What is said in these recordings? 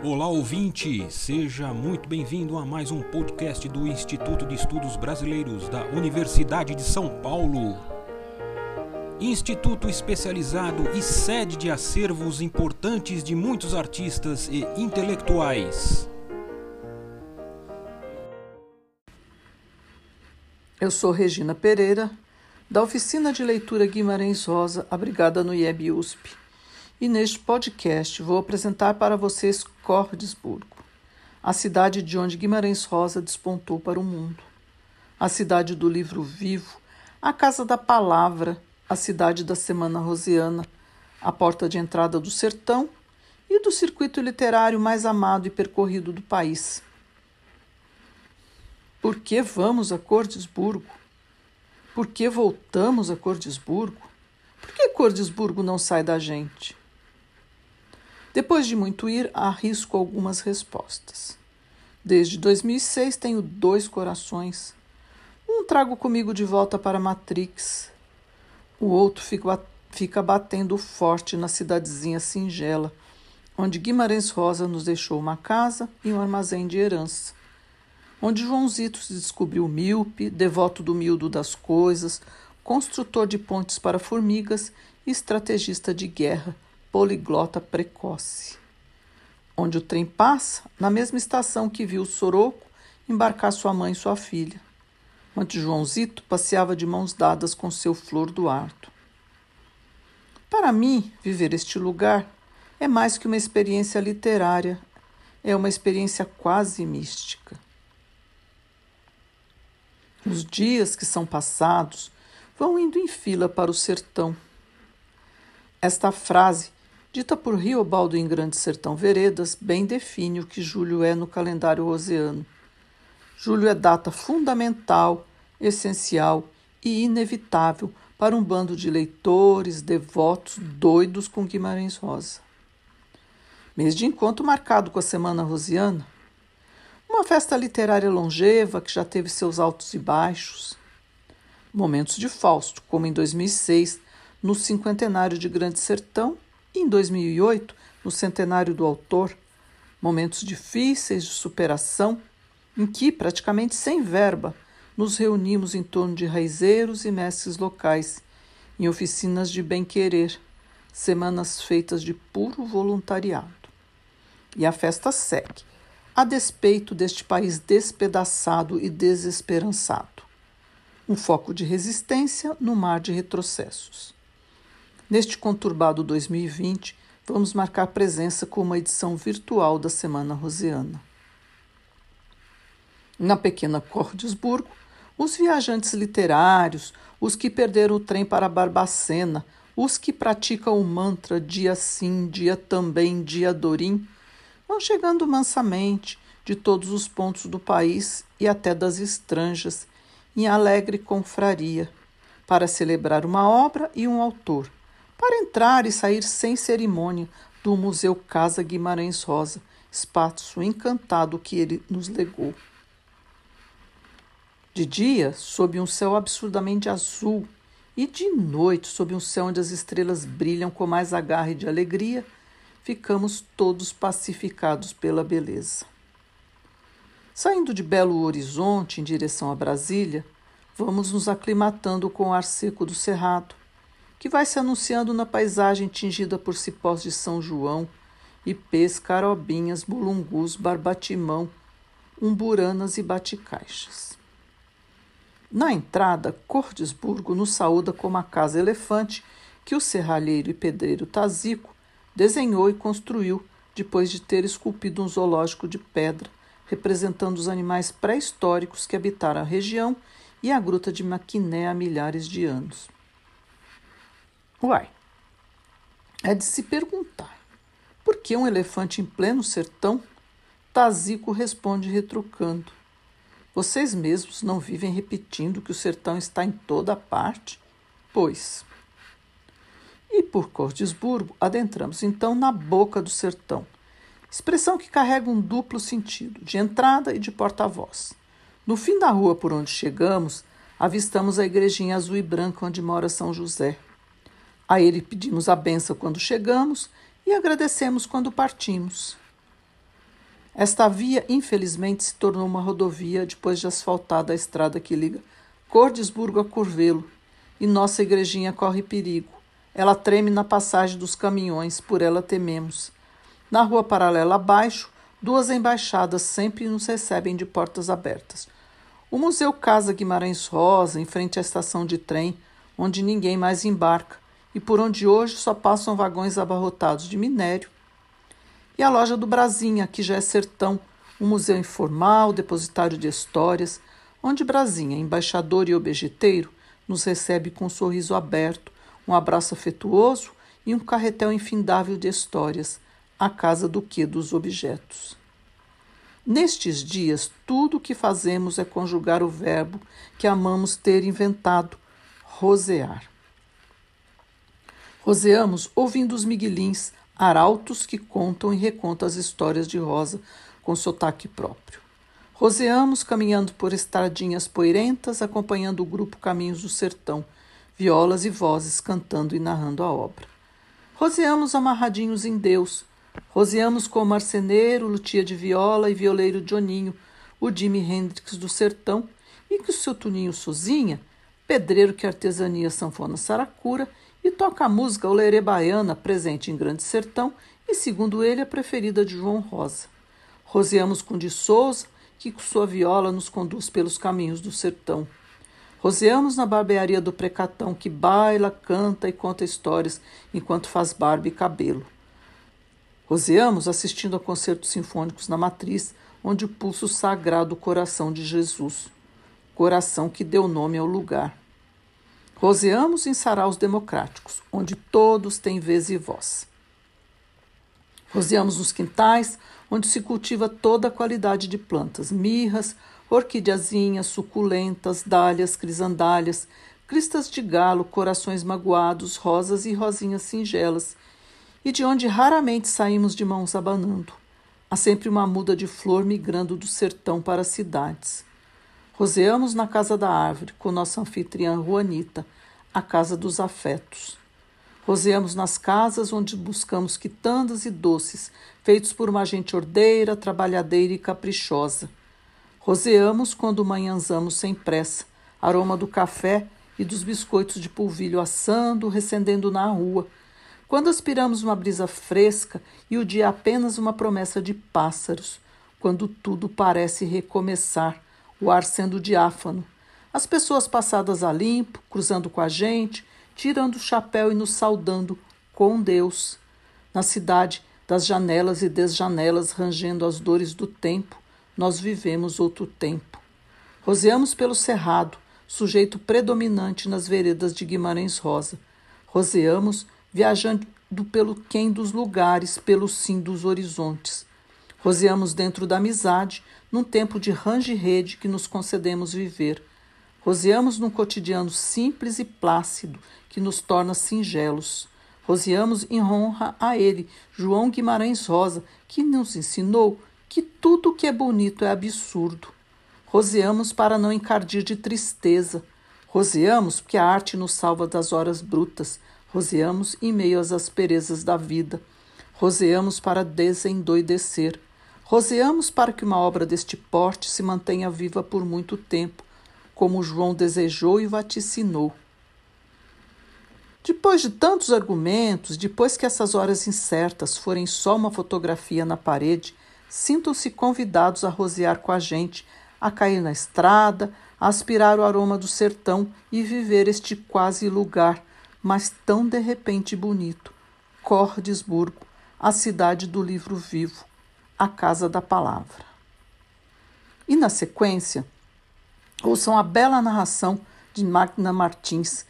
Olá ouvinte, seja muito bem-vindo a mais um podcast do Instituto de Estudos Brasileiros da Universidade de São Paulo. Instituto especializado e sede de acervos importantes de muitos artistas e intelectuais. Eu sou Regina Pereira, da Oficina de Leitura Guimarães Rosa, abrigada no IEB USP. E neste podcast vou apresentar para vocês Cordesburgo, a cidade de onde Guimarães Rosa despontou para o mundo. A cidade do livro vivo, a casa da palavra, a cidade da Semana Rosiana, a porta de entrada do sertão e do circuito literário mais amado e percorrido do país. Por que vamos a Cordesburgo? Por que voltamos a Cordesburgo? Por que Cordesburgo não sai da gente? Depois de muito ir, arrisco algumas respostas. Desde 2006 tenho dois corações. Um trago comigo de volta para Matrix. O outro fica, batendo forte na cidadezinha singela, onde Guimarães Rosa nos deixou uma casa e um armazém de herança. Onde Joãozito se descobriu míope, devoto do miúdo das coisas, construtor de pontes para formigas e estrategista de guerra poliglota precoce. Onde o trem passa, na mesma estação que viu Soroco embarcar sua mãe e sua filha. Onde Joãozito passeava de mãos dadas com seu flor do ardo. Para mim, viver este lugar é mais que uma experiência literária, é uma experiência quase mística. Os dias que são passados vão indo em fila para o sertão. Esta frase dita por Riobaldo em Grande Sertão Veredas, bem define o que julho é no calendário oceano. Julho é data fundamental, essencial e inevitável para um bando de leitores, devotos, doidos com Guimarães Rosa. Mês de encontro marcado com a Semana Rosiana. Uma festa literária longeva que já teve seus altos e baixos. Momentos de Fausto, como em 2006, no cinquentenário de Grande Sertão, em 2008, no centenário do autor, momentos difíceis de superação, em que, praticamente sem verba, nos reunimos em torno de raizeiros e mestres locais, em oficinas de bem-querer, semanas feitas de puro voluntariado. E a festa segue, a despeito deste país despedaçado e desesperançado. Um foco de resistência no mar de retrocessos. Neste conturbado 2020, vamos marcar presença com uma edição virtual da Semana Rosiana. Na pequena Cordesburgo, os viajantes literários, os que perderam o trem para Barbacena, os que praticam o mantra dia sim, dia também, dia dorim, vão chegando mansamente de todos os pontos do país e até das estranjas, em alegre confraria, para celebrar uma obra e um autor para entrar e sair sem cerimônia do Museu Casa Guimarães Rosa, espaço encantado que ele nos legou. De dia, sob um céu absurdamente azul, e de noite, sob um céu onde as estrelas brilham com mais agarre de alegria, ficamos todos pacificados pela beleza. Saindo de Belo Horizonte em direção a Brasília, vamos nos aclimatando com o ar seco do cerrado, que vai se anunciando na paisagem tingida por cipós de São João, ipês, carobinhas, bulungus, barbatimão, umburanas e baticaixas. Na entrada, Cordesburgo nos saúda como a casa elefante que o serralheiro e pedreiro Tazico desenhou e construiu depois de ter esculpido um zoológico de pedra representando os animais pré-históricos que habitaram a região e a gruta de Maquiné há milhares de anos. Uai, é de se perguntar por que um elefante em pleno sertão? Tazico responde retrucando. Vocês mesmos não vivem repetindo que o sertão está em toda parte? Pois. E por Cordesburgo, adentramos então na boca do sertão, expressão que carrega um duplo sentido, de entrada e de porta-voz. No fim da rua por onde chegamos, avistamos a igrejinha azul e branca onde mora São José. A ele pedimos a benção quando chegamos e agradecemos quando partimos. Esta via, infelizmente, se tornou uma rodovia depois de asfaltada a estrada que liga Cordesburgo a Curvelo, e nossa igrejinha corre perigo. Ela treme na passagem dos caminhões, por ela tememos. Na rua paralela abaixo, duas embaixadas sempre nos recebem de portas abertas. O Museu Casa Guimarães Rosa, em frente à estação de trem, onde ninguém mais embarca e por onde hoje só passam vagões abarrotados de minério. E a loja do Brasinha, que já é sertão, um museu informal, depositário de histórias, onde Brasinha, embaixador e objeteiro, nos recebe com um sorriso aberto, um abraço afetuoso e um carretel infindável de histórias, a casa do que dos objetos. Nestes dias, tudo o que fazemos é conjugar o verbo que amamos ter inventado, rosear. Roseamos ouvindo os miguelins, arautos que contam e recontam as histórias de Rosa com sotaque próprio. Roseamos caminhando por estradinhas poeirentas, acompanhando o grupo Caminhos do Sertão, violas e vozes cantando e narrando a obra. Roseamos amarradinhos em Deus. Roseamos com o marceneiro, lutia de viola e violeiro Joninho, o Jimi Hendrix do sertão, e que o seu Tuninho Sozinha, pedreiro que artesania sanfona saracura, e toca a música olerê baiana presente em Grande Sertão e, segundo ele, a preferida de João Rosa. Roseamos com de Souza, que com sua viola nos conduz pelos caminhos do sertão. Roseamos na barbearia do Precatão, que baila, canta e conta histórias enquanto faz barba e cabelo. Roseamos assistindo a concertos sinfônicos na Matriz, onde o sagrado coração de Jesus, coração que deu nome ao lugar. Roseamos em saraus democráticos, onde todos têm vez e voz. Roseamos nos quintais, onde se cultiva toda a qualidade de plantas: mirras, orquidiazinhas, suculentas, dálias, crisandálias, cristas de galo, corações magoados, rosas e rosinhas singelas, e de onde raramente saímos de mãos abanando. Há sempre uma muda de flor migrando do sertão para as cidades. Roseamos na casa da árvore, com nossa anfitriã Juanita, a casa dos afetos. Roseamos nas casas onde buscamos quitandas e doces, feitos por uma gente ordeira, trabalhadeira e caprichosa. Roseamos quando manhãzamos sem pressa, aroma do café e dos biscoitos de polvilho assando, recendendo na rua. Quando aspiramos uma brisa fresca e o dia apenas uma promessa de pássaros, quando tudo parece recomeçar, o ar sendo diáfano. As pessoas passadas a limpo, cruzando com a gente, tirando o chapéu e nos saudando com Deus. Na cidade das janelas e desjanelas, rangendo as dores do tempo, nós vivemos outro tempo. Roseamos pelo cerrado, sujeito predominante nas veredas de Guimarães Rosa. Roseamos viajando pelo quem dos lugares, pelo sim dos horizontes. Roseamos dentro da amizade, num tempo de range-rede que nos concedemos viver. Roseamos num cotidiano simples e plácido que nos torna singelos. Roseamos em honra a ele, João Guimarães Rosa, que nos ensinou que tudo que é bonito é absurdo. Roseamos para não encardir de tristeza. Roseamos porque a arte nos salva das horas brutas. Roseamos em meio às asperezas da vida. Roseamos para desendoidecer. Roseamos para que uma obra deste porte se mantenha viva por muito tempo como João desejou e vaticinou. Depois de tantos argumentos, depois que essas horas incertas forem só uma fotografia na parede, sintam-se convidados a rosear com a gente, a cair na estrada, a aspirar o aroma do sertão e viver este quase lugar, mas tão de repente bonito. Cordesburgo, a cidade do livro vivo, a casa da palavra. E na sequência, Ouçam a bela narração de Magna Martins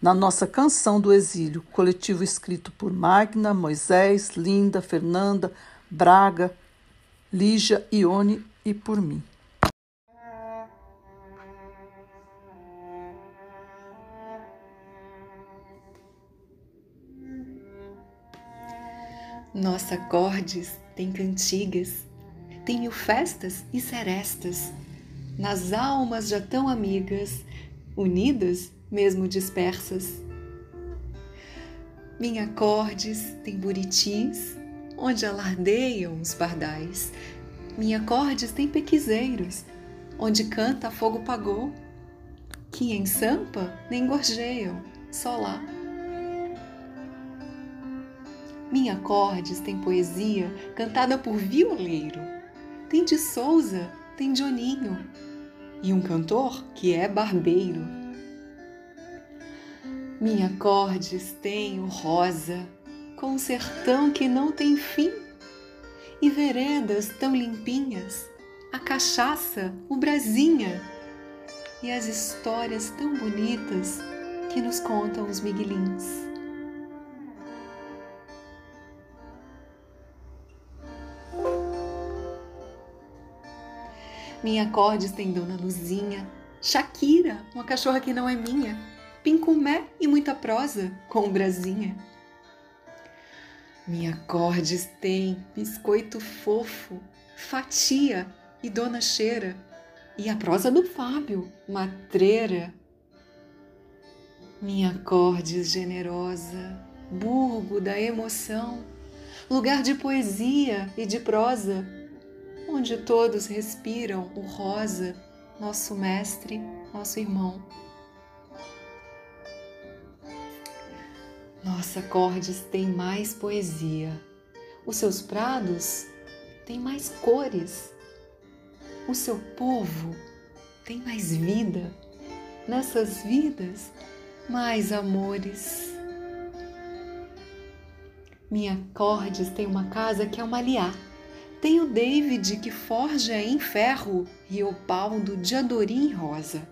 na nossa Canção do Exílio, coletivo escrito por Magna, Moisés, Linda, Fernanda, Braga, Lígia, Ione e por mim. Nossa acordes tem cantigas, tem mil festas e serestas nas almas já tão amigas, unidas, mesmo dispersas. Minha cordes tem buritis, onde alardeiam os pardais, Minha cordes tem pequizeiros, onde canta fogo pagou, que em Sampa nem gorjeiam, só lá. Minha cordes tem poesia cantada por violeiro, tem de Souza, tem de Oninho, e um cantor que é barbeiro. Minha cordes tem o rosa, com um sertão que não tem fim, e veredas tão limpinhas, a cachaça, o brasinha, e as histórias tão bonitas que nos contam os miguelins. Minha cordes tem Dona Luzinha, Shakira, uma cachorra que não é minha, Pincumé e muita prosa com Brasinha. Minha cordes tem biscoito fofo, fatia e Dona Cheira, e a prosa do Fábio, matreira. Minha cordes generosa, burgo da emoção, lugar de poesia e de prosa, onde todos respiram o rosa, nosso mestre, nosso irmão. Nossa Cordes tem mais poesia. Os seus prados têm mais cores. O seu povo tem mais vida. Nessas vidas, mais amores. Minha Cordes tem uma casa que é uma liá tem o David que forja em ferro e o Paulo de adorim rosa.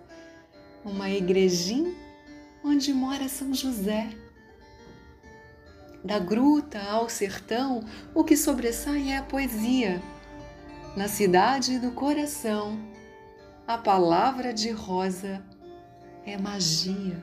Uma igrejinha onde mora São José. Da gruta ao sertão, o que sobressai é a poesia. Na cidade do coração, a palavra de rosa é magia.